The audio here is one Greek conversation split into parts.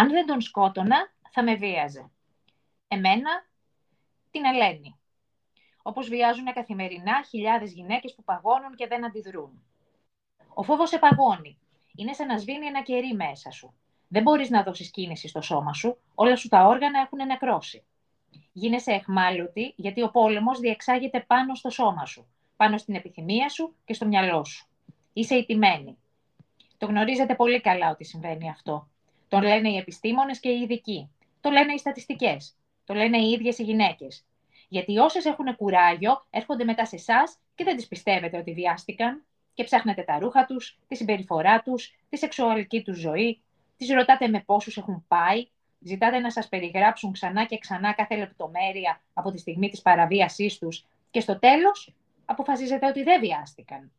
Αν δεν τον σκότωνα, θα με βίαζε. Εμένα, την Ελένη. Όπως βιάζουν καθημερινά χιλιάδες γυναίκες που παγώνουν και δεν αντιδρούν. Ο φόβος επαγώνει. Είναι σαν να σβήνει ένα κερί μέσα σου. Δεν μπορείς να δώσεις κίνηση στο σώμα σου, όλα σου τα όργανα έχουν νεκρώσει. Γίνεσαι εχμάλωτη γιατί ο πόλεμος διεξάγεται πάνω στο σώμα σου, πάνω στην επιθυμία σου και στο μυαλό σου. Είσαι ηττημένη. Το γνωρίζετε πολύ καλά ότι συμβαίνει αυτό. Το λένε οι επιστήμονες και οι ειδικοί. Το λένε οι στατιστικές. Το λένε οι ίδιες οι γυναίκες. Γιατί όσες έχουν κουράγιο έρχονται μετά σε εσάς και δεν τις πιστεύετε ότι βιάστηκαν και ψάχνετε τα ρούχα τους, τη συμπεριφορά τους, τη σεξουαλική τους ζωή, τις ρωτάτε με πόσους έχουν πάει, ζητάτε να σας περιγράψουν ξανά και ξανά κάθε λεπτομέρεια από τη στιγμή της παραβίασής τους και στο τέλος αποφασίζετε ότι δεν βιάστηκαν.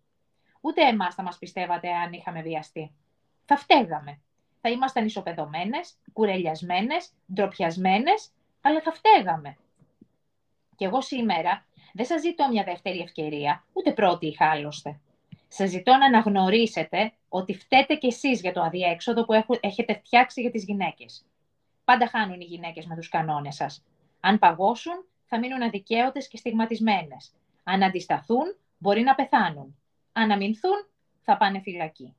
Ούτε εμάς θα μας πιστεύατε αν είχαμε βιαστεί. Θα φταίγαμε. Θα ήμασταν ισοπεδωμένες, κουρελιασμένες, ντροπιασμένες, αλλά θα φταίγαμε. Και εγώ σήμερα δεν σας ζητώ μια δεύτερη ευκαιρία, ούτε πρώτη είχα άλλωστε. Σας ζητώ να αναγνωρίσετε ότι φταίτε κι εσείς για το αδιέξοδο που έχετε φτιάξει για τις γυναίκες. Πάντα χάνουν οι γυναίκες με τους κανόνες σας. Αν παγώσουν, θα μείνουν αδικαίωτες και στιγματισμένες. Αν αντισταθούν, μπορεί να πεθάνουν. Αν αμυνθούν, θα πάνε φυλακή.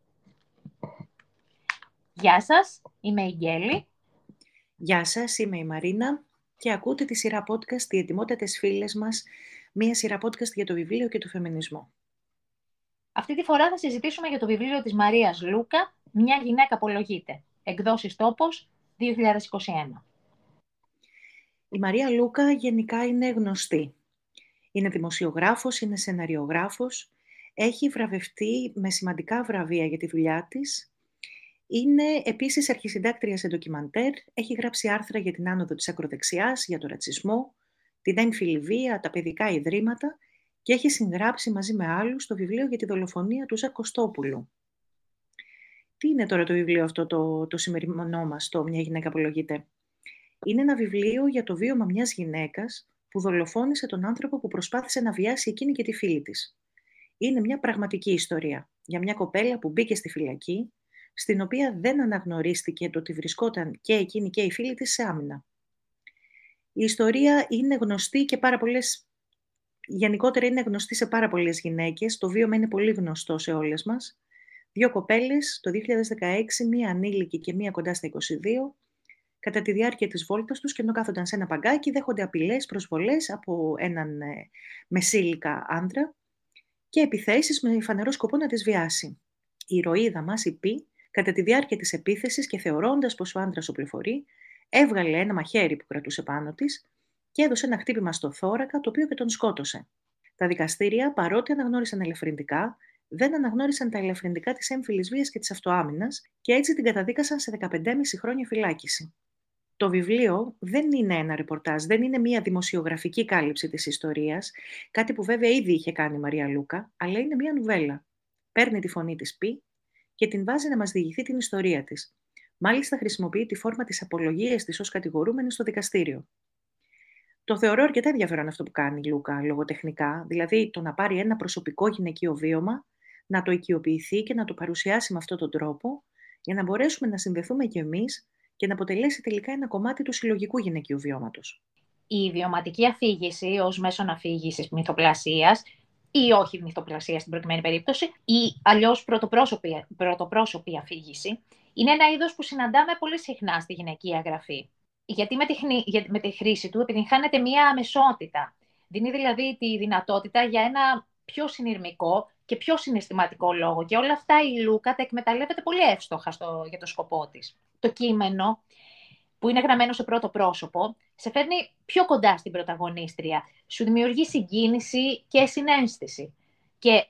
Γεια σας, είμαι η Γκέλη. Γεια σας, είμαι η Μαρίνα και ακούτε τη σειρά podcast «Οι ετοιμότατες φίλες μας», μία σειρά podcast για το βιβλίο και το φεμινισμό. Αυτή τη φορά θα συζητήσουμε για το βιβλίο της Μαρίας Λούκα «Μια γυναίκα απολογείται». Εκδόσεις τόπος 2021. Η Μαρία Λούκα γενικά είναι γνωστή. Είναι δημοσιογράφος, είναι σεναριογράφος, έχει βραβευτεί με σημαντικά βραβεία για τη δουλειά της είναι επίσης αρχισυντάκτρια σε ντοκιμαντέρ, έχει γράψει άρθρα για την άνοδο της ακροδεξιάς, για το ρατσισμό, την έμφυλη βία, τα παιδικά ιδρύματα και έχει συγγράψει μαζί με άλλους το βιβλίο για τη δολοφονία του Ζακ Κωστόπουλου. Τι είναι τώρα το βιβλίο αυτό το, το σημερινό μας, το «Μια γυναίκα απολογείται». Είναι ένα βιβλίο για το βίωμα μιας γυναίκας που δολοφόνησε τον άνθρωπο που προσπάθησε να βιάσει εκείνη και τη φίλη της. Είναι μια πραγματική ιστορία για μια κοπέλα που μπήκε στη φυλακή, στην οποία δεν αναγνωρίστηκε το ότι βρισκόταν και εκείνη και η φίλη της σε άμυνα. Η ιστορία είναι γνωστή και πάρα πολλές, γενικότερα είναι γνωστή σε πάρα πολλές γυναίκες, το βίωμα είναι πολύ γνωστό σε όλες μας. Δύο κοπέλες, το 2016, μία ανήλικη και μία κοντά στα 22, κατά τη διάρκεια της βόλτας τους και ενώ κάθονταν σε ένα παγκάκι, δέχονται απειλές, προσβολές από έναν ε, μεσήλικα άντρα και επιθέσεις με φανερό σκοπό να τις βιάσει. Η ηρωίδα μας, η Πι, Κατά τη διάρκεια της επίθεσης και θεωρώντας πως ο άντρας οπλοφορεί, έβγαλε ένα μαχαίρι που κρατούσε πάνω της και έδωσε ένα χτύπημα στο θώρακα, το οποίο και τον σκότωσε. Τα δικαστήρια, παρότι αναγνώρισαν ελευθερντικά, δεν αναγνώρισαν τα ελευθερντικά της έμφυλης βίας και της αυτοάμυνας και έτσι την καταδίκασαν σε 15,5 χρόνια φυλάκιση. Το βιβλίο δεν είναι ένα ρεπορτάζ, δεν είναι μια δημοσιογραφική κάλυψη της ιστορίας, κάτι που βέβαια ήδη είχε κάνει η Μαρία Λούκα, αλλά είναι μια νουβέλα. Παίρνει τη φωνή της Πι και την βάζει να μας διηγηθεί την ιστορία της. Μάλιστα, χρησιμοποιεί τη φόρμα της απολογίας της ως κατηγορούμενη στο δικαστήριο. Το θεωρώ αρκετά ενδιαφέρον αυτό που κάνει η Λούκα λογοτεχνικά, δηλαδή το να πάρει ένα προσωπικό γυναικείο βίωμα, να το οικειοποιηθεί και να το παρουσιάσει με αυτόν τον τρόπο, για να μπορέσουμε να συνδεθούμε κι εμείς και να αποτελέσει τελικά ένα κομμάτι του συλλογικού γυναικείου βιώματο. Η βιωματική αφήγηση ως μέσον αφήγησης μυθοπλασίας ή όχι μυθοπλασία στην προκειμένη περίπτωση, ή αλλιώς πρωτοπρόσωπη, πρωτοπρόσωπη αφήγηση, είναι ένα είδος που συναντάμε πολύ συχνά στη γυναικεία γραφή. Γιατί με τη, με τη χρήση του επιτυγχάνεται μία αμεσότητα. Δίνει δηλαδή τη δυνατότητα για ένα πιο συνειρμικό και πιο συναισθηματικό λόγο. Και όλα αυτά η Λούκα τα εκμεταλλεύεται πολύ εύστοχα στο, για το σκοπό της. Το κείμενο που είναι γραμμένο σε πρώτο πρόσωπο, σε φέρνει πιο κοντά στην πρωταγωνίστρια. Σου δημιουργεί συγκίνηση και συνέστηση. Και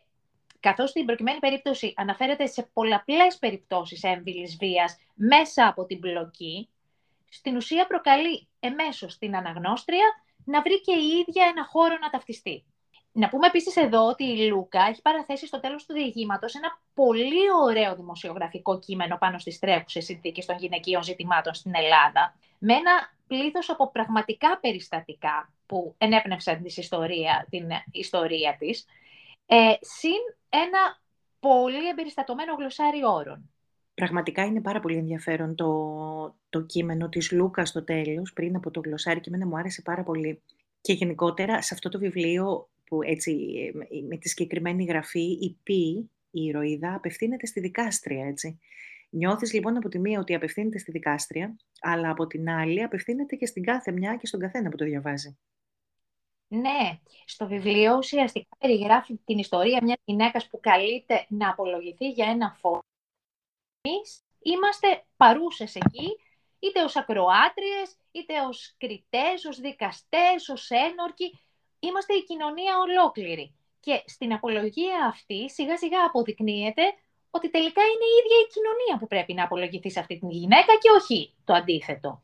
καθώς στην προκειμένη περίπτωση αναφέρεται σε πολλαπλές περιπτώσεις έμβυλης βίας μέσα από την πλοκή, στην ουσία προκαλεί εμέσως την αναγνώστρια να βρει και η ίδια ένα χώρο να ταυτιστεί. Να πούμε επίσης εδώ ότι η Λούκα έχει παραθέσει στο τέλος του διηγήματος ένα πολύ ωραίο δημοσιογραφικό κείμενο πάνω στις τρέχουσες συνθήκες των γυναικείων ζητημάτων στην Ελλάδα, με ένα πλήθος από πραγματικά περιστατικά που ενέπνευσαν της ιστορία, την ιστορία της, ε, συν ένα πολύ εμπεριστατωμένο γλωσσάρι όρων. Πραγματικά είναι πάρα πολύ ενδιαφέρον το, το κείμενο της Λούκας στο τέλος, πριν από το γλωσσάρι, και εμένα μου άρεσε πάρα πολύ. Και γενικότερα σε αυτό το βιβλίο που έτσι με τη συγκεκριμένη γραφή, η Π, η ηρωίδα, απευθύνεται στη δικάστρια, έτσι. Νιώθεις λοιπόν από τη μία ότι απευθύνεται στη δικάστρια, αλλά από την άλλη απευθύνεται και στην κάθε μια και στον καθένα που το διαβάζει. Ναι, στο βιβλίο ουσιαστικά περιγράφει την ιστορία μιας γυναίκας που καλείται να απολογηθεί για ένα φόνο. Εμείς είμαστε παρούσες εκεί, είτε ως ακροάτριες, είτε ως κριτές, ως δικαστές, ως ένορκοι. Είμαστε η κοινωνία ολόκληρη. Και στην απολογία αυτή σιγά σιγά αποδεικνύεται ότι τελικά είναι η ίδια η κοινωνία που πρέπει να απολογηθεί σε αυτή την γυναίκα και όχι το αντίθετο.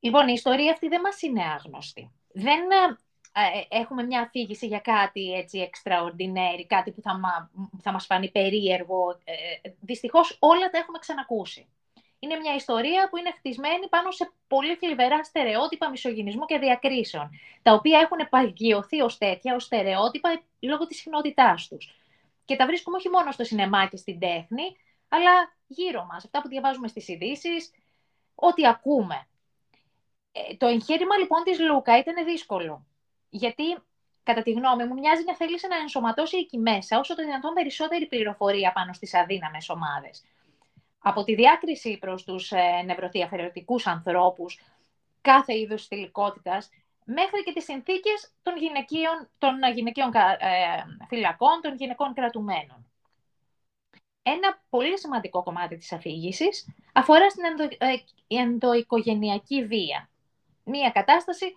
Λοιπόν, η ιστορία αυτή δεν μας είναι άγνωστη. Δεν ε, έχουμε μια αφήγηση για κάτι έτσι extraordinary, κάτι που θα, μα, θα μας φανεί περίεργο. Ε, δυστυχώς όλα τα έχουμε ξανακούσει. Είναι μια ιστορία που είναι χτισμένη πάνω σε πολύ θλιβερά στερεότυπα μισογυνισμού και διακρίσεων, τα οποία έχουν παγιωθεί ως τέτοια, ως στερεότυπα, λόγω της συχνότητάς τους. Και τα βρίσκουμε όχι μόνο στο σινεμά και στην τέχνη, αλλά γύρω μας, αυτά που διαβάζουμε στις ειδήσεις, ό,τι ακούμε. Ε, το εγχείρημα λοιπόν της Λούκα ήταν δύσκολο γιατί κατά τη γνώμη μου, μοιάζει να θέλει να ενσωματώσει εκεί μέσα όσο το δυνατόν περισσότερη πληροφορία πάνω στις αδύναμες ομάδες. Από τη διάκριση προς τους ε, νευροδιαφερετικούς ανθρώπους, κάθε είδους θηλυκότητας, μέχρι και τις συνθήκες των γυναικείων, των γυναικείων ε, φυλακών, των γυναικών κρατουμένων. Ένα πολύ σημαντικό κομμάτι της αφήγησης αφορά στην ενδο, ε, ενδοοικογενειακή βία. Μία κατάσταση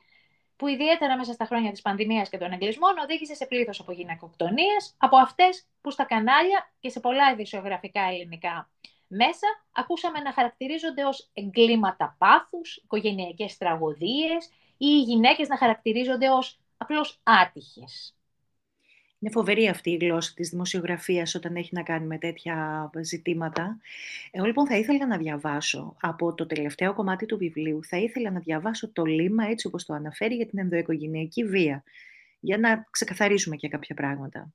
που ιδιαίτερα μέσα στα χρόνια της πανδημίας και των εγκλισμών οδήγησε σε πλήθος από γυναικοκτονίες, από αυτές που στα κανάλια και σε πολλά ειδησιογραφικά ελληνικά μέσα ακούσαμε να χαρακτηρίζονται ως εγκλήματα πάθους, οικογενειακές τραγωδίες ή οι γυναίκες να χαρακτηρίζονται ως απλώς άτυχες. Είναι φοβερή αυτή η γλώσσα της δημοσιογραφίας όταν έχει να κάνει με τέτοια ζητήματα. Εγώ λοιπόν θα ήθελα να διαβάσω από το τελευταίο κομμάτι του βιβλίου, θα ήθελα να διαβάσω το λίμα έτσι όπως το αναφέρει για την ενδοοικογενειακή βία, για να ξεκαθαρίσουμε και κάποια πράγματα.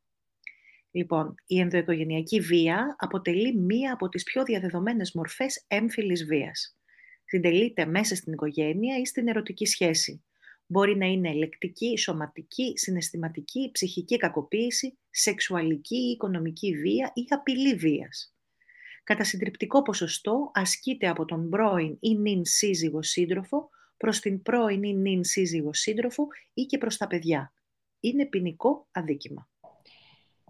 Λοιπόν, η ενδοοικογενειακή βία αποτελεί μία από τις πιο διαδεδομένες μορφές έμφυλης βίας. Συντελείται μέσα στην οικογένεια ή στην ερωτική σχέση Μπορεί να είναι λεκτική, σωματική, συναισθηματική, ψυχική κακοποίηση, σεξουαλική ή οικονομική βία ή απειλή βίας. Κατά συντριπτικό ποσοστό ασκείται από τον πρώην ή νυν σύζυγο σύντροφο προς την πρώην ή νυν σύζυγο σύντροφο ή και προς τα παιδιά. Είναι ποινικό αδίκημα.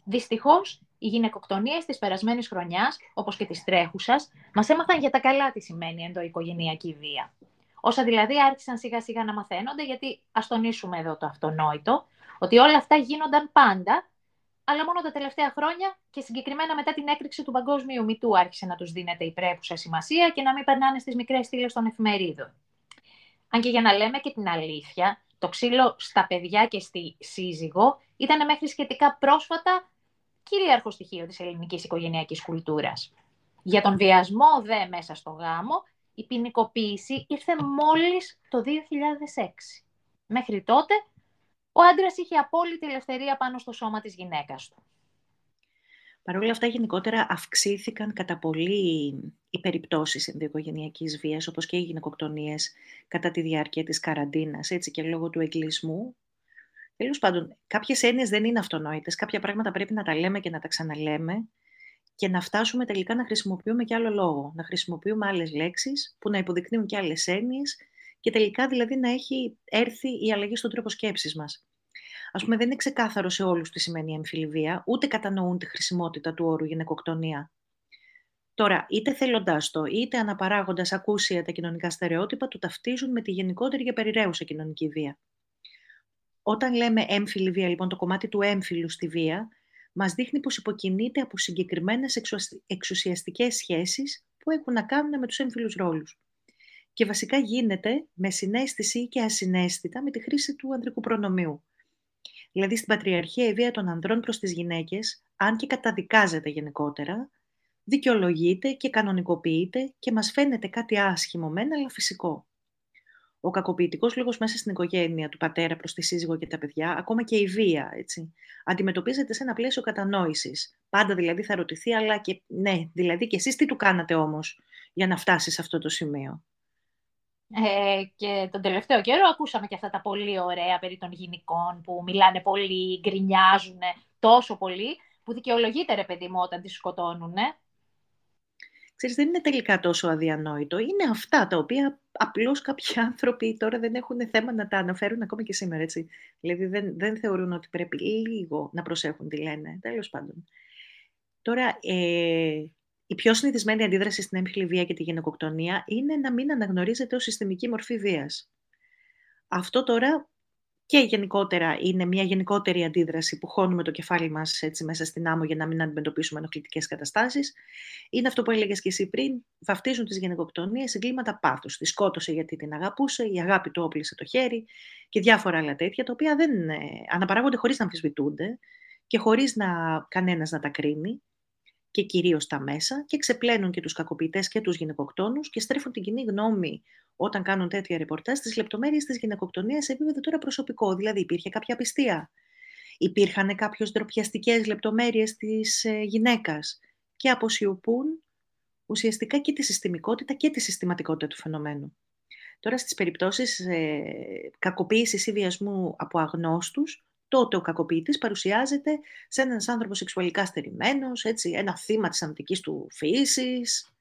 Δυστυχώς, οι γυναικοκτονίες της περασμένης χρονιάς, όπως και της τρέχουσας, μας έμαθαν για τα καλά τι σημαίνει ενδοοικογενειακή βία. Όσα δηλαδή άρχισαν σιγά σιγά να μαθαίνονται, γιατί ας τονίσουμε εδώ το αυτονόητο, ότι όλα αυτά γίνονταν πάντα, αλλά μόνο τα τελευταία χρόνια και συγκεκριμένα μετά την έκρηξη του παγκόσμιου μητού άρχισε να τους δίνεται η πρέπουσα σημασία και να μην περνάνε στις μικρές στήλες των εφημερίδων. Αν και για να λέμε και την αλήθεια, το ξύλο στα παιδιά και στη σύζυγο ήταν μέχρι σχετικά πρόσφατα κυρίαρχο στοιχείο της ελληνικής οικογενειακής κουλτούρας. Για τον βιασμό δε μέσα στο γάμο η ποινικοποίηση ήρθε μόλις το 2006. Μέχρι τότε, ο άντρας είχε απόλυτη ελευθερία πάνω στο σώμα της γυναίκας του. Παρ' όλα αυτά, γενικότερα αυξήθηκαν κατά πολύ οι περιπτώσεις ενδοοικογενειακής βίας, όπως και οι γυναικοκτονίες κατά τη διάρκεια της καραντίνας, έτσι και λόγω του εγκλισμού. Τέλος πάντων, κάποιες έννοιες δεν είναι αυτονόητες. Κάποια πράγματα πρέπει να τα λέμε και να τα ξαναλέμε και να φτάσουμε τελικά να χρησιμοποιούμε και άλλο λόγο, να χρησιμοποιούμε άλλες λέξεις που να υποδεικνύουν και άλλες έννοιες και τελικά δηλαδή να έχει έρθει η αλλαγή στον τρόπο σκέψης μας. Α πούμε, δεν είναι ξεκάθαρο σε όλους τι σημαίνει εμφυλιβία, ούτε κατανοούν τη χρησιμότητα του όρου γυναικοκτονία. Τώρα, είτε θέλοντάς το, είτε αναπαράγοντας ακούσια τα κοινωνικά στερεότυπα, του ταυτίζουν με τη γενικότερη και περιραίουσα κοινωνική βία. Όταν λέμε έμφυλη βία, λοιπόν, το κομμάτι του έμφυλου στη βία, μας δείχνει πως υποκινείται από συγκεκριμένες εξουσιαστικές σχέσεις που έχουν να κάνουν με τους έμφυλους ρόλους. Και βασικά γίνεται με συνέστηση και ασυναίσθητα με τη χρήση του ανδρικού προνομίου. Δηλαδή στην πατριαρχία η βία των ανδρών προς τις γυναίκες, αν και καταδικάζεται γενικότερα, δικαιολογείται και κανονικοποιείται και μας φαίνεται κάτι άσχημο μένα, αλλά φυσικό ο κακοποιητικός λόγος μέσα στην οικογένεια του πατέρα προς τη σύζυγο και τα παιδιά, ακόμα και η βία, έτσι, αντιμετωπίζεται σε ένα πλαίσιο κατανόησης. Πάντα δηλαδή θα ρωτηθεί, αλλά και ναι, δηλαδή και εσείς τι του κάνατε όμως για να φτάσεις σε αυτό το σημείο; Ε, και τον τελευταίο καιρό ακούσαμε και αυτά τα πολύ ωραία περί των γυναικών που μιλάνε πολύ, γκρινιάζουν τόσο πολύ, που δικαιολογείται ρε παιδί μου όταν τις σκοτώνουν. Ξέρεις, δεν είναι τελικά τόσο αδιανόητο. Είναι αυτά τα οποία απλώς κάποιοι άνθρωποι τώρα δεν έχουν θέμα να τα αναφέρουν ακόμα και σήμερα, έτσι. Δηλαδή δεν, δεν θεωρούν ότι πρέπει λίγο να προσέχουν τι λένε, τέλος πάντων. Τώρα, ε, η πιο συνηθισμένη αντίδραση στην έμφυλη βία και τη γυναικοκτονία είναι να μην αναγνωρίζεται ως συστημική μορφή βίας. Αυτό τώρα και γενικότερα είναι μια γενικότερη αντίδραση που χώνουμε το κεφάλι μας έτσι, μέσα στην άμμο για να μην αντιμετωπίσουμε ενοχλητικές καταστάσεις. Είναι αυτό που έλεγες και εσύ πριν, βαφτίζουν τις γυναικοκτονίες εγκλήματα πάθους. Τη σκότωσε γιατί την αγαπούσε, η αγάπη του όπλησε το χέρι και διάφορα άλλα τέτοια, τα οποία δεν ε, αναπαράγονται χωρίς να αμφισβητούνται και χωρίς να κανένας να τα κρίνει και κυρίως τα μέσα και ξεπλένουν και τους κακοποιητές και τους γυναικοκτόνους και στρέφουν την κοινή γνώμη όταν κάνουν τέτοια ρεπορτάζ στις λεπτομέρειες της γυναικοκτονίας σε επίπεδο τώρα προσωπικό. Δηλαδή, υπήρχε κάποια απιστία; Υπήρχαν κάποιες ντροπιαστικές λεπτομέρειες της ε, γυναίκας και αποσιωπούν ουσιαστικά και τη συστημικότητα και τη συστηματικότητα του φαινομένου. Τώρα στις περιπτώσεις ε, κακοποίησης ή βιασμού από αγνώστους, τότε ο κακοποιητής παρουσιάζεται σε έναν άνθρωπος σεξουαλικά στερημένος, έτσι, ένα θύμα της αντικής του φύσης.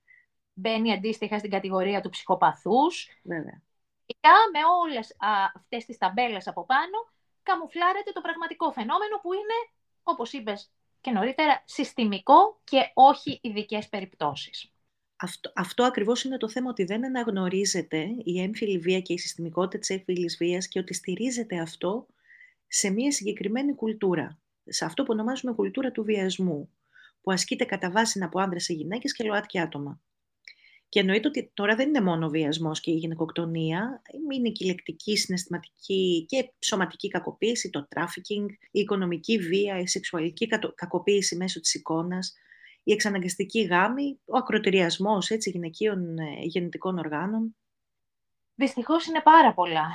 Μπαίνει αντίστοιχα στην κατηγορία του ψυχοπαθούς. Βέβαια. Και με όλες α, αυτές τις ταμπέλες από πάνω, καμουφλάρεται το πραγματικό φαινόμενο που είναι, όπως είπες και νωρίτερα, συστημικό και όχι ειδικές περιπτώσεις. Αυτό, αυτό ακριβώς είναι το θέμα, ότι δεν αναγνωρίζεται η έμφυλη βία και η συστημικότητα της έμφυλης βίας και ότι στηρίζεται αυτό σε μια συγκεκριμένη κουλτούρα, σε αυτό που ονομάζουμε κουλτούρα του βιασμού, που ασκείται κατά βάση από άνδρες σε γυναίκες και ΛΟΑΤΚΙ άτομα. Και εννοείται ότι τώρα δεν είναι μόνο ο βιασμός και η γυναικοκτονία, είναι και η λεκτική, συναισθηματική και σωματική κακοποίηση, το τράφικινγκ, η οικονομική βία, η σεξουαλική κακοποίηση μέσω της εικόνας, η εξαναγκαστική γάμη, ο ακροτηριασμός έτσι, γυναικείων ε, γεννητικών οργάνων. Δυστυχώς είναι πάρα πολλά.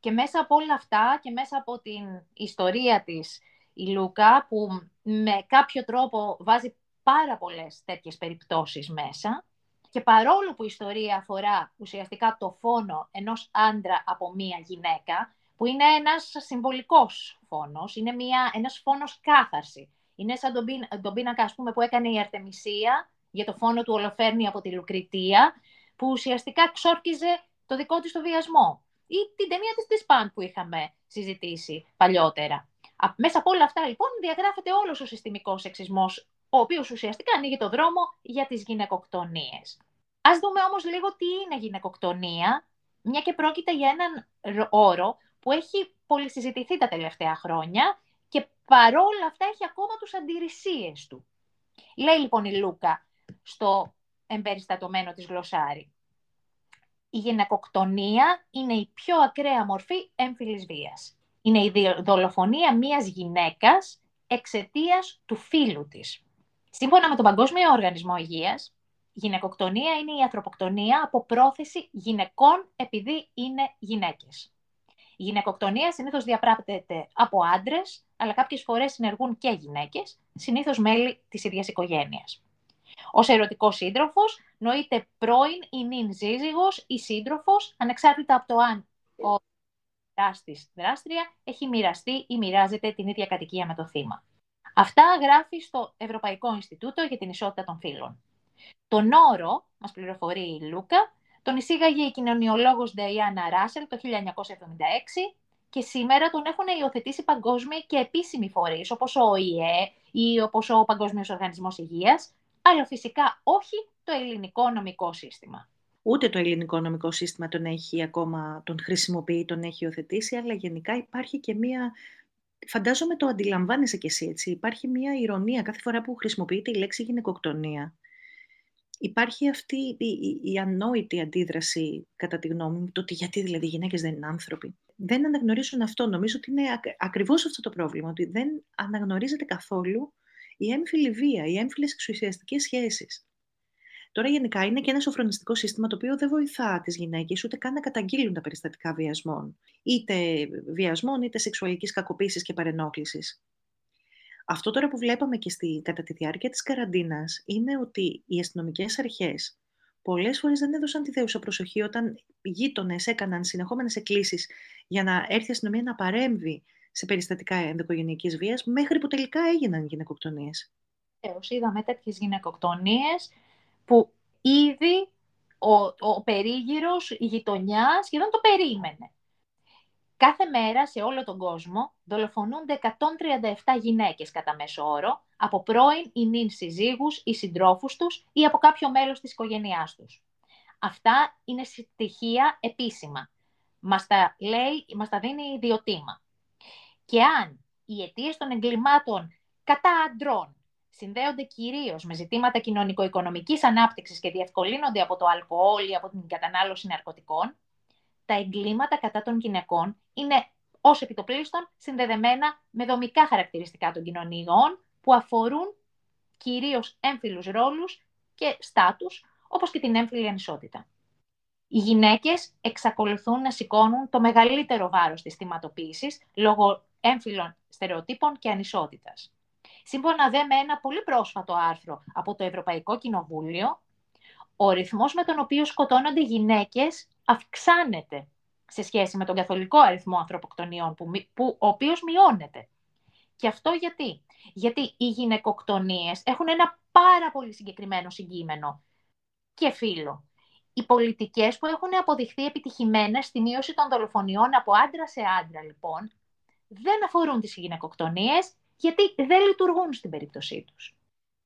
Και μέσα από όλα αυτά και μέσα από την ιστορία της η Λούκα, που με κάποιο τρόπο βάζει πάρα πολλές τέτοιες περιπτώσεις μέσα, και παρόλο που η ιστορία αφορά ουσιαστικά το φόνο ενός άντρα από μία γυναίκα, που είναι ένας συμβολικός φόνος, είναι μια, ένας φόνος κάθαρση. Είναι σαν τον, τον πίνακα ας πούμε, που έκανε η Αρτεμισία για το φόνο του Ολοφέρνη από τη Λουκριτία, που ουσιαστικά ξόρκιζε το δικό της το βιασμό ή την ταινία της της Παντ που είχαμε συζητήσει παλιότερα. Μέσα από όλα αυτά λοιπόν διαγράφεται όλος ο συστημικός σεξισμός, ο οποίος ουσιαστικά ανοίγει το δρόμο για τις γυναικοκτονίες. Ας δούμε όμως λίγο τι είναι γυναικοκτονία, μια και πρόκειται για έναν όρο που έχει πολυσυζητηθεί τα τελευταία χρόνια και παρόλα αυτά έχει ακόμα τους αντιρρησίες του. Λέει λοιπόν η Λούκα στο εμπεριστατωμένο της γλωσσάρι η γυναικοκτονία είναι η πιο ακραία μορφή έμφυλης βίας. Είναι η δολοφονία μιας γυναίκας εξαιτίας του φίλου της. Σύμφωνα με τον Παγκόσμιο Οργανισμό Υγείας, η γυναικοκτονία είναι η ανθρωποκτονία από πρόθεση γυναικών επειδή είναι γυναίκες. Η γυναικοκτονία συνήθως διαπράπτεται από άντρες, αλλά κάποιες φορές συνεργούν και γυναίκες, συνήθως μέλη της ίδιας οικογένειας. Ω ερωτικός σύντροφος νοείται πρώην ή νυν σύζυγος ή σύντροφος, ανεξάρτητα από το αν ο δράστης δράστρια έχει μοιραστεί ή μοιράζεται την ίδια κατοικία με το θύμα. Αυτά γράφει στο Ευρωπαϊκό Ινστιτούτο για την Ισότητα των Φύλων. Τον όρο, μας πληροφορεί η Λούκα, τον εισήγαγε η κοινωνιολόγος Νταϊάννα Ράσελ το 1976 και σήμερα τον έχουν υιοθετήσει παγκόσμιοι και επίσημοι φορείς, όπως ο ΟΗΕ ή όπως ο Παγκόσμιος Οργανισμός Υγείας, αλλά φυσικά όχι το ελληνικό νομικό σύστημα. Ούτε το ελληνικό νομικό σύστημα τον έχει ακόμα, τον χρησιμοποιεί, τον έχει υιοθετήσει, αλλά γενικά υπάρχει και μία Φαντάζομαι το αντιλαμβάνεσαι κι εσύ έτσι. Υπάρχει μια ηρωνία κάθε φορά που χρησιμοποιείται η λέξη γυναικοκτονία. Υπάρχει αυτή η, η, ανόητη αντίδραση, κατά τη γνώμη μου, το ότι γιατί δηλαδή οι γυναίκες δεν είναι άνθρωποι. Δεν αναγνωρίζουν αυτό. Νομίζω ότι είναι ακριβώς αυτό το πρόβλημα, ότι δεν αναγνωρίζεται καθόλου η έμφυλη βία, οι έμφυλες εξουσιαστικές σχέσεις. Τώρα γενικά είναι και ένα σοφρονιστικό σύστημα το οποίο δεν βοηθά τις γυναίκες ούτε καν να καταγγείλουν τα περιστατικά βιασμών. Είτε βιασμών είτε σεξουαλικής κακοποίησης και παρενόχλησης. Αυτό τώρα που βλέπαμε και στη, κατά τη διάρκεια της καραντίνας είναι ότι οι αστυνομικές αρχές πολλές φορές δεν έδωσαν τη δέουσα προσοχή όταν οι γείτονες έκαναν συνεχόμενες εκκλήσεις για να έρθει η αστυνομία να παρέμβει σε περιστατικά ενδοκογενειακής βίας, μέχρι που τελικά έγιναν γυναικοκτονίες. Έως είδαμε τέτοιες γυναικοκτονίες που ήδη ο, ο περίγυρος, η γειτονιάς σχεδόν το περίμενε. Κάθε μέρα σε όλο τον κόσμο δολοφονούνται 137 γυναίκες κατά μέσο όρο από πρώην ή νυν συζύγους ή συντρόφους τους ή από κάποιο μέλος της οικογένειάς τους. Αυτά είναι στοιχεία επίσημα. Μας τα, λέει, μας τα δίνει ιδιωτήμα. Και αν οι αιτίες των εγκλημάτων κατά αντρών συνδέονται κυρίως με ζητήματα κοινωνικο-οικονομικής ανάπτυξης και διευκολύνονται από το αλκοόλ ή από την κατανάλωση ναρκωτικών, τα εγκλήματα κατά των γυναικών είναι ως επιτοπλίστων συνδεδεμένα με δομικά χαρακτηριστικά των κοινωνιών που αφορούν κυρίως έμφυλους ρόλους και στάτους, όπως και την έμφυλη ανισότητα. Οι γυναίκες εξακολουθούν να σηκώνουν το μεγαλύτερο βάρος της θυματοποίησης λόγω έμφυλων στερεοτύπων και ανισότητας. Σύμφωνα δε με ένα πολύ πρόσφατο άρθρο από το Ευρωπαϊκό Κοινοβούλιο, ο ρυθμός με τον οποίο σκοτώνονται γυναίκες αυξάνεται σε σχέση με τον καθολικό αριθμό ανθρωποκτονιών, που, που, ο οποίος μειώνεται. Και αυτό γιατί; Γιατί οι γυναικοκτονίες έχουν ένα πάρα πολύ συγκεκριμένο συγκείμενο και φύλλο. Οι πολιτικές που έχουν αποδειχθεί επιτυχημένες στη μείωση των δολοφονιών από άντρα σε άντρα, λοιπόν, δεν αφορούν τις γυναικοκτονίες, γιατί δεν λειτουργούν στην περίπτωσή τους.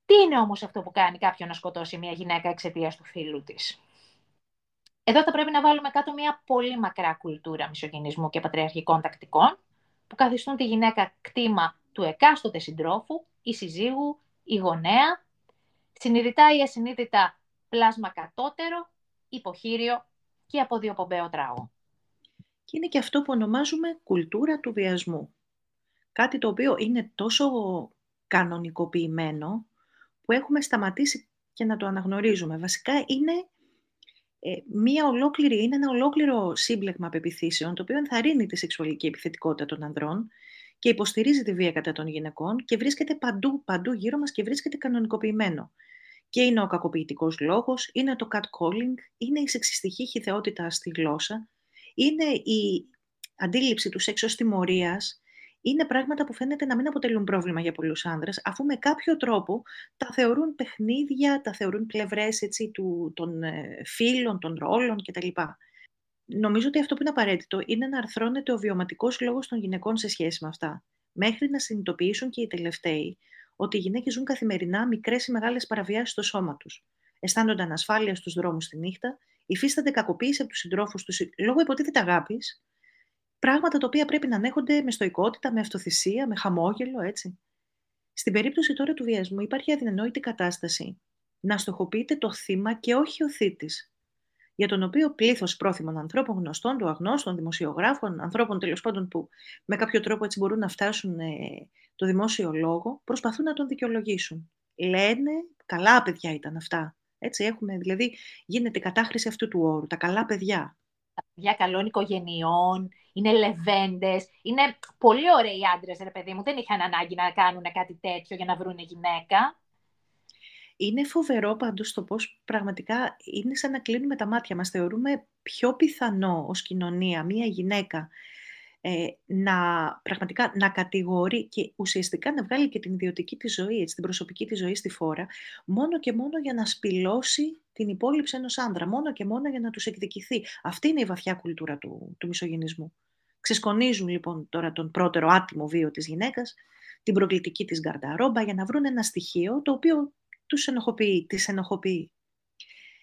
Τι είναι όμως αυτό που κάνει κάποιον να σκοτώσει μια γυναίκα εξαιτίας του φίλου της; Εδώ θα πρέπει να βάλουμε κάτω μια πολύ μακρά κουλτούρα μισογενισμού και πατριαρχικών τακτικών, που καθιστούν τη γυναίκα κτήμα του εκάστοτε συντρόφου ή συζύγου ή γονέα, συνειδητά ή ασυνείδητα πλάσμα κατώτερο, υποχείριο και αποδιοπομπαίο τράγο. Και είναι και αυτό που ονομάζουμε κουλτούρα του βιασμού. Κάτι το οποίο είναι τόσο κανονικοποιημένο που έχουμε σταματήσει και να το αναγνωρίζουμε. Βασικά είναι ε, μία ολόκληρη, είναι ένα ολόκληρο σύμπλεγμα πεπιθήσεων το οποίο ενθαρρύνει τη σεξουαλική επιθετικότητα των ανδρών και υποστηρίζει τη βία κατά των γυναικών και βρίσκεται παντού, παντού γύρω μας και βρίσκεται κανονικοποιημένο. Και είναι ο κακοποιητικός λόγος, είναι το catcalling, είναι η σεξιστική χιδεότητα στη γλώσσα, είναι η αντίληψη του σεξ ως τιμωρίας, είναι πράγματα που φαίνεται να μην αποτελούν πρόβλημα για πολλούς άνδρες, αφού με κάποιο τρόπο τα θεωρούν παιχνίδια, τα θεωρούν πλευρές έτσι, του, των ε, φίλων, των ρόλων κτλ. Νομίζω ότι αυτό που είναι απαραίτητο είναι να αρθρώνεται ο βιωματικός λόγος των γυναικών σε σχέση με αυτά. Μέχρι να συνειδητοποιήσουν και οι τελευταίοι ότι οι γυναίκες ζουν καθημερινά μικρές ή μεγάλες παραβιάσεις στο σώμα τους. Αισθάνονται ανασφάλεια στους δρόμους τη νύχτα, υφίστανται κακοποίηση από τους συντρόφους τους λόγω υποτίθεται αγάπης, πράγματα τα οποία πρέπει να ανέχονται με στοικότητα, με αυτοθυσία, με χαμόγελο, έτσι. Στην περίπτωση τώρα του βιασμού υπάρχει αδυνανόητη κατάσταση να στοχοποιείται το θύμα και όχι ο θήτης για τον οποίο πλήθος πρόθυμων ανθρώπων, γνωστών, του αγνώστων, δημοσιογράφων, ανθρώπων τέλος πάντων που με κάποιο τρόπο έτσι μπορούν να φτάσουν ε, το δημόσιο λόγο, προσπαθούν να τον δικαιολογήσουν. Λένε, καλά παιδιά ήταν αυτά. Έτσι έχουμε, δηλαδή γίνεται κατάχρηση αυτού του όρου, τα καλά παιδιά. Τα παιδιά καλών οικογενειών, είναι λεβέντες, είναι πολύ ωραίοι άντρες, ρε παιδί μου. Δεν είχαν ανάγκη να κάνουν κάτι τέτοιο για να βρουν γυναίκα. Είναι φοβερό πάντως το πώς πραγματικά είναι σαν να κλείνουμε τα μάτια μας. Θεωρούμε πιο πιθανό ως κοινωνία μία γυναίκα ε, να πραγματικά να κατηγορεί και ουσιαστικά να βγάλει και την ιδιωτική της ζωή, έτσι, την προσωπική της ζωή στη φόρα, μόνο και μόνο για να σπηλώσει την υπόλοιψη ενός άνδρα, μόνο και μόνο για να τους εκδικηθεί. Αυτή είναι η βαθιά κουλτούρα του, του μισογενισμού. Ξεσκονίζουν λοιπόν τώρα τον πρώτερο άτιμο βίο της γυναίκας, την προκλητική της γκαρνταρόμπα για να βρουν ένα στοιχείο το οποίο τους ενοχοποιεί, τις ενοχοποιεί.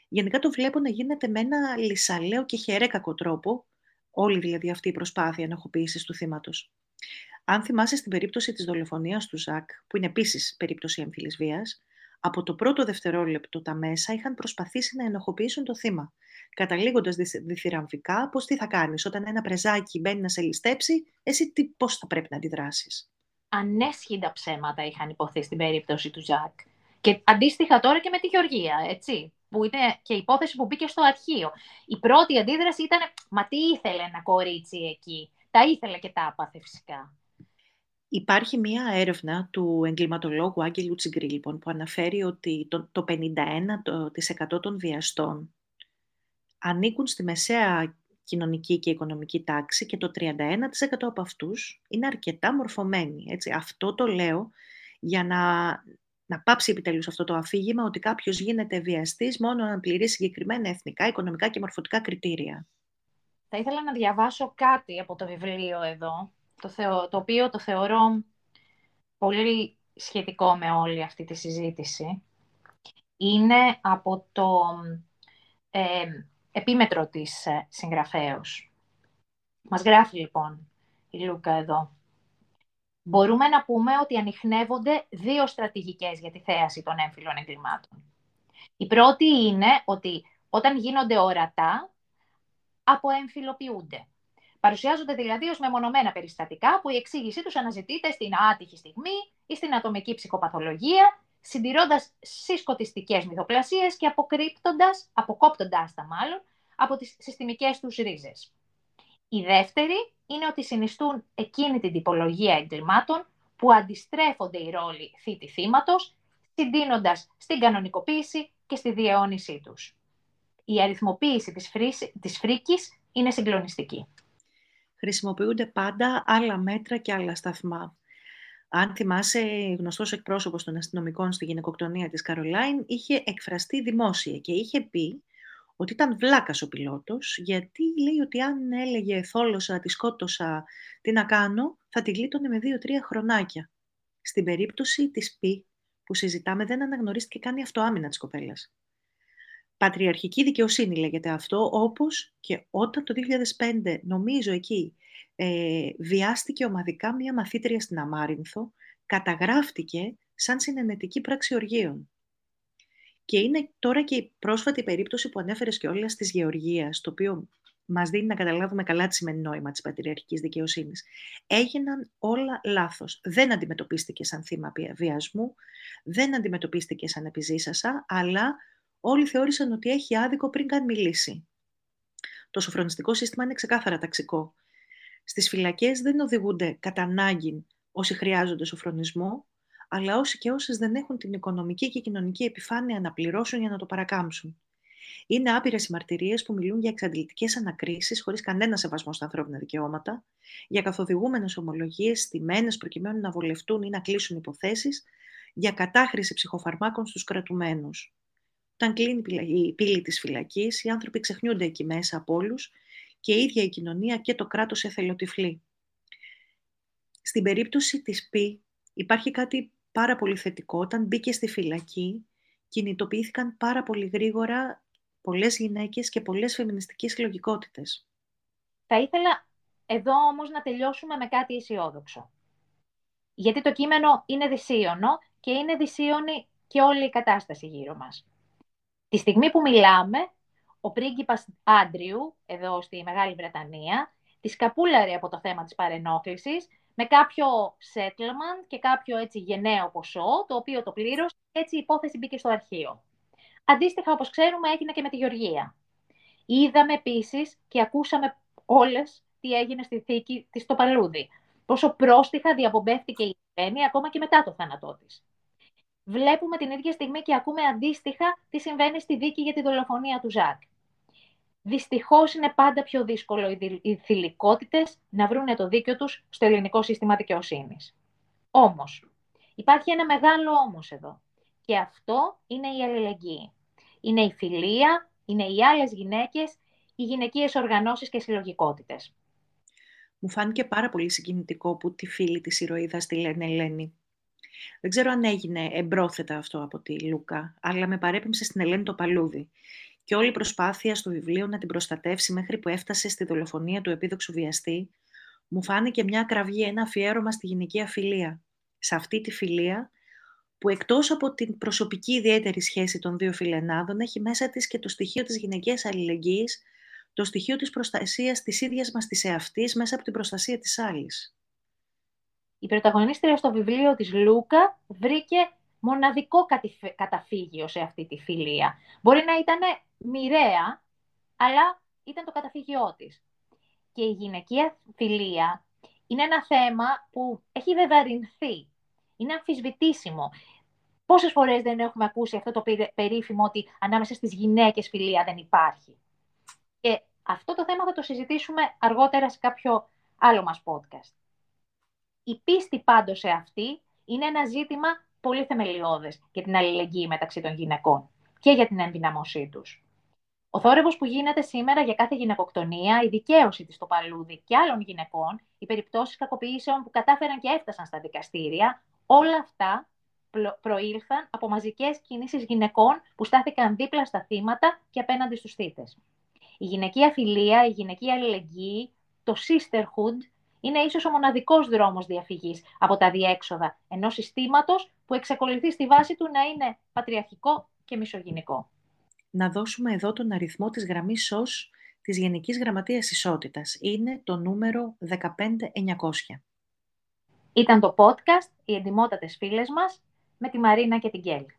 Γενικά το βλέπω να γίνεται με ένα λυσαλέο και χερέκακο τρόπο, όλη δηλαδή αυτή η προσπάθεια ενοχοποίησης του θύματος. Αν θυμάσαι στην περίπτωση της δολοφονίας του Ζακ, που είναι επίσης περίπτωση έμφυλης βίας, από το πρώτο δευτερόλεπτο τα μέσα είχαν προσπαθήσει να ενοχοποιήσουν το θύμα, καταλήγοντας διθυραμβικά πώς τι θα κάνεις όταν ένα πρεζάκι μπαίνει να σε ληστέψει, εσύ τι, πώς θα πρέπει να αντιδράσεις. Ανέσχυντα ψέματα είχαν υποθεί στην περίπτωση του Ζακ. Και αντίστοιχα τώρα και με τη Γεωργία, έτσι, που είναι και η υπόθεση που μπήκε στο αρχείο. Η πρώτη αντίδραση ήταν, μα τι ήθελε ένα κορίτσι εκεί; Τα ήθελε και τα άπαθε φυσικά. Υπάρχει μία έρευνα του εγκληματολόγου Άγγελου Τσιγκρή, λοιπόν, που αναφέρει ότι το, το 51% των βιαστών ανήκουν στη μεσαία κοινωνική και οικονομική τάξη και το 31% από αυτούς είναι αρκετά μορφωμένοι. Έτσι. Αυτό το λέω για να, να πάψει επιτέλους αυτό το αφήγημα ότι κάποιος γίνεται βιαστής μόνο αν πληρεί συγκεκριμένα εθνικά, οικονομικά και μορφωτικά κριτήρια. Θα ήθελα να διαβάσω κάτι από το βιβλίο εδώ, το, το οποίο το θεωρώ πολύ σχετικό με όλη αυτή τη συζήτηση. Είναι από το ε, επίμετρο της ε, συγγραφέως. Μας γράφει λοιπόν η Λούκα εδώ. Μπορούμε να πούμε ότι ανοιχνεύονται δύο στρατηγικές για τη θέαση των έμφυλων εγκλημάτων. Η πρώτη είναι ότι όταν γίνονται ορατά, αποεμφυλοποιούνται. Παρουσιάζονται δηλαδή ως μεμονωμένα περιστατικά που η εξήγησή τους αναζητείται στην άτυχη στιγμή ή στην ατομική ψυχοπαθολογία, συντηρώντας συσκοτιστικές μυθοπλασίες και αποκρύπτοντας, αποκόπτοντας τα μάλλον, από τις συστημικές τους ρίζες. Η δεύτερη είναι ότι συνιστούν εκείνη την τυπολογία εγκλημάτων που αντιστρέφονται οι ρόλοι θήτη θύματος, συντείνοντας στην κανονικοποίηση και στη διαιώνισή τους. Η αριθμοποίηση της, φρύση, της φρίκης είναι συγκλονιστική. Χρησιμοποιούνται πάντα άλλα μέτρα και άλλα σταθμά. Αν θυμάσαι, γνωστός εκπρόσωπος των αστυνομικών στη γυναικοκτονία της Καρολάιν είχε εκφραστεί δημόσια και είχε πει ότι ήταν βλάκας ο πιλότος, γιατί λέει ότι αν έλεγε θόλωσα, τη σκότωσα, τι να κάνω, θα τη γλίτωνε με δύο-τρία χρονάκια. Στην περίπτωση της Π που συζητάμε δεν αναγνωρίστηκε καν η αυτοάμυνα της κοπέλας. Πατριαρχική δικαιοσύνη λέγεται αυτό, όπως και όταν το 2005, νομίζω εκεί, ε, βιάστηκε ομαδικά μία μαθήτρια στην Αμάρινθο, καταγράφτηκε σαν συνενετική πράξη οργείων. Και είναι τώρα και η πρόσφατη περίπτωση που ανέφερες και όλα της Γεωργίας, το οποίο μας δίνει να καταλάβουμε καλά τι σημαίνει νόημα της πατριαρχικής δικαιοσύνης. Έγιναν όλα λάθος. Δεν αντιμετωπίστηκε σαν θύμα βιασμού, δεν αντιμετωπίστηκε σαν επιζήσασα, αλλά όλοι θεώρησαν ότι έχει άδικο πριν καν μιλήσει. Το σοφρονιστικό σύστημα είναι ξεκάθαρα ταξικό. Στις φυλακές δεν οδηγούνται κατά ανάγκη όσοι χρειάζονται σοφρονισμό, αλλά όσοι και όσες δεν έχουν την οικονομική και κοινωνική επιφάνεια να πληρώσουν για να το παρακάμψουν. Είναι άπειρες οι μαρτυρίες που μιλούν για εξαντλητικές ανακρίσεις χωρίς κανένα σεβασμό στα ανθρώπινα δικαιώματα, για καθοδηγούμενες ομολογίες στημένες προκειμένου να βολευτούν ή να κλείσουν υποθέσεις, για κατάχρηση ψυχοφαρμάκων στους κρατουμένους. Όταν κλείνει η πύλη της φυλακής, οι άνθρωποι ξεχνιούνται εκεί μέσα από όλους και η ίδια η κοινωνία και το κράτος εθελοτυφλεί. Στην περίπτωση της ΠΗ υπάρχει κάτι πάρα πολύ θετικό. Όταν μπήκε στη φυλακή, κινητοποιήθηκαν πάρα πολύ γρήγορα πολλές γυναίκες και πολλές φεμινιστικές λογικότητες. Θα ήθελα εδώ όμως να τελειώσουμε με κάτι αισιόδοξο. Γιατί το κείμενο είναι δυσίωνο και είναι δυσίωνη και όλη η κατάσταση γύρω μας. Τη στιγμή που μιλάμε, ο πρίγκιπας Άντριου, εδώ στη Μεγάλη Βρετανία, της σκαπούλαρε από το θέμα της παρενόχλησης με κάποιο settlement και κάποιο έτσι γενναίο ποσό, το οποίο το πλήρωσε, έτσι η υπόθεση μπήκε στο αρχείο. Αντίστοιχα, όπως ξέρουμε, έγινε και με τη Γεωργία. Είδαμε επίσης και ακούσαμε όλες τι έγινε στη θήκη της στο Παλούδι. Πόσο πρόστιχα διαπομπεύτηκε η Ελένη ακόμα και μετά το θάνατό της. Βλέπουμε την ίδια στιγμή και ακούμε αντίστοιχα τι συμβαίνει στη δίκη για τη δολοφονία του Ζακ. Δυστυχώς είναι πάντα πιο δύσκολο οι θηλυκότητες να βρουν το δίκιο τους στο ελληνικό σύστημα δικαιοσύνης. Όμως, υπάρχει ένα μεγάλο όμως εδώ. Και αυτό είναι η αλληλεγγύη. Είναι η φιλία, είναι οι άλλες γυναίκες, οι γυναικείες οργανώσεις και συλλογικότητες. Μου φάνηκε πάρα πολύ συγκινητικό που τη φίλη της ηρωίδας τη λένε Ελένη. Δεν ξέρω αν έγινε εμπρόθετα αυτό από τη Λούκα, αλλά με παρέπεμψε στην Ελένη το παλούδι και όλη η προσπάθεια στο βιβλίο να την προστατεύσει μέχρι που έφτασε στη δολοφονία του επίδοξου βιαστή, μου φάνηκε μια κραυγή, ένα αφιέρωμα στη γυναικεία φιλία. Σε αυτή τη φιλία, που εκτός από την προσωπική ιδιαίτερη σχέση των δύο φιλενάδων, έχει μέσα της και το στοιχείο της γυναικείας αλληλεγγύης, το στοιχείο της προστασίας της ίδιας μας της εαυτής μέσα από την προστασία της άλλης. Η πρωταγωνίστρια στο βιβλίο της Λούκα βρήκε μοναδικό καταφύγιο σε αυτή τη φιλία. Μπορεί να ήταν μοιραία, αλλά ήταν το καταφύγιό της. Και η γυναικεία φιλία είναι ένα θέμα που έχει βεβαρυνθεί. Είναι αμφισβητήσιμο. Πόσες φορές δεν έχουμε ακούσει αυτό το περίφημο ότι ανάμεσα στις γυναίκες φιλία δεν υπάρχει. Και αυτό το θέμα θα το συζητήσουμε αργότερα σε κάποιο άλλο μας podcast. Η πίστη πάντως σε αυτή είναι ένα ζήτημα πολύ θεμελιώδες για την αλληλεγγύη μεταξύ των γυναικών και για την ενδυναμωσή τους. Ο θόρυβος που γίνεται σήμερα για κάθε γυναικοκτονία, η δικαίωση της στο παλούδι και άλλων γυναικών, οι περιπτώσεις κακοποιήσεων που κατάφεραν και έφτασαν στα δικαστήρια, όλα αυτά προήλθαν από μαζικές κινήσεις γυναικών που στάθηκαν δίπλα στα θύματα και απέναντι στους θύτες. Η γυναική αφιλία, η γυναική αλληλεγγύη, το sisterhood είναι ίσως ο μοναδικός δρόμος διαφυγής από τα διέξοδα ενός συστήματος που εξακολουθεί στη βάση του να είναι πατριαρχικό και μισογυνικό. Να δώσουμε εδώ τον αριθμό της γραμμής ΣΟΣ της Γενικής Γραμματείας Ισότητας. Είναι το νούμερο 15900. Ήταν το podcast «Οι εντιμότατες φίλες μας» με τη Μαρίνα και την Κέλλη.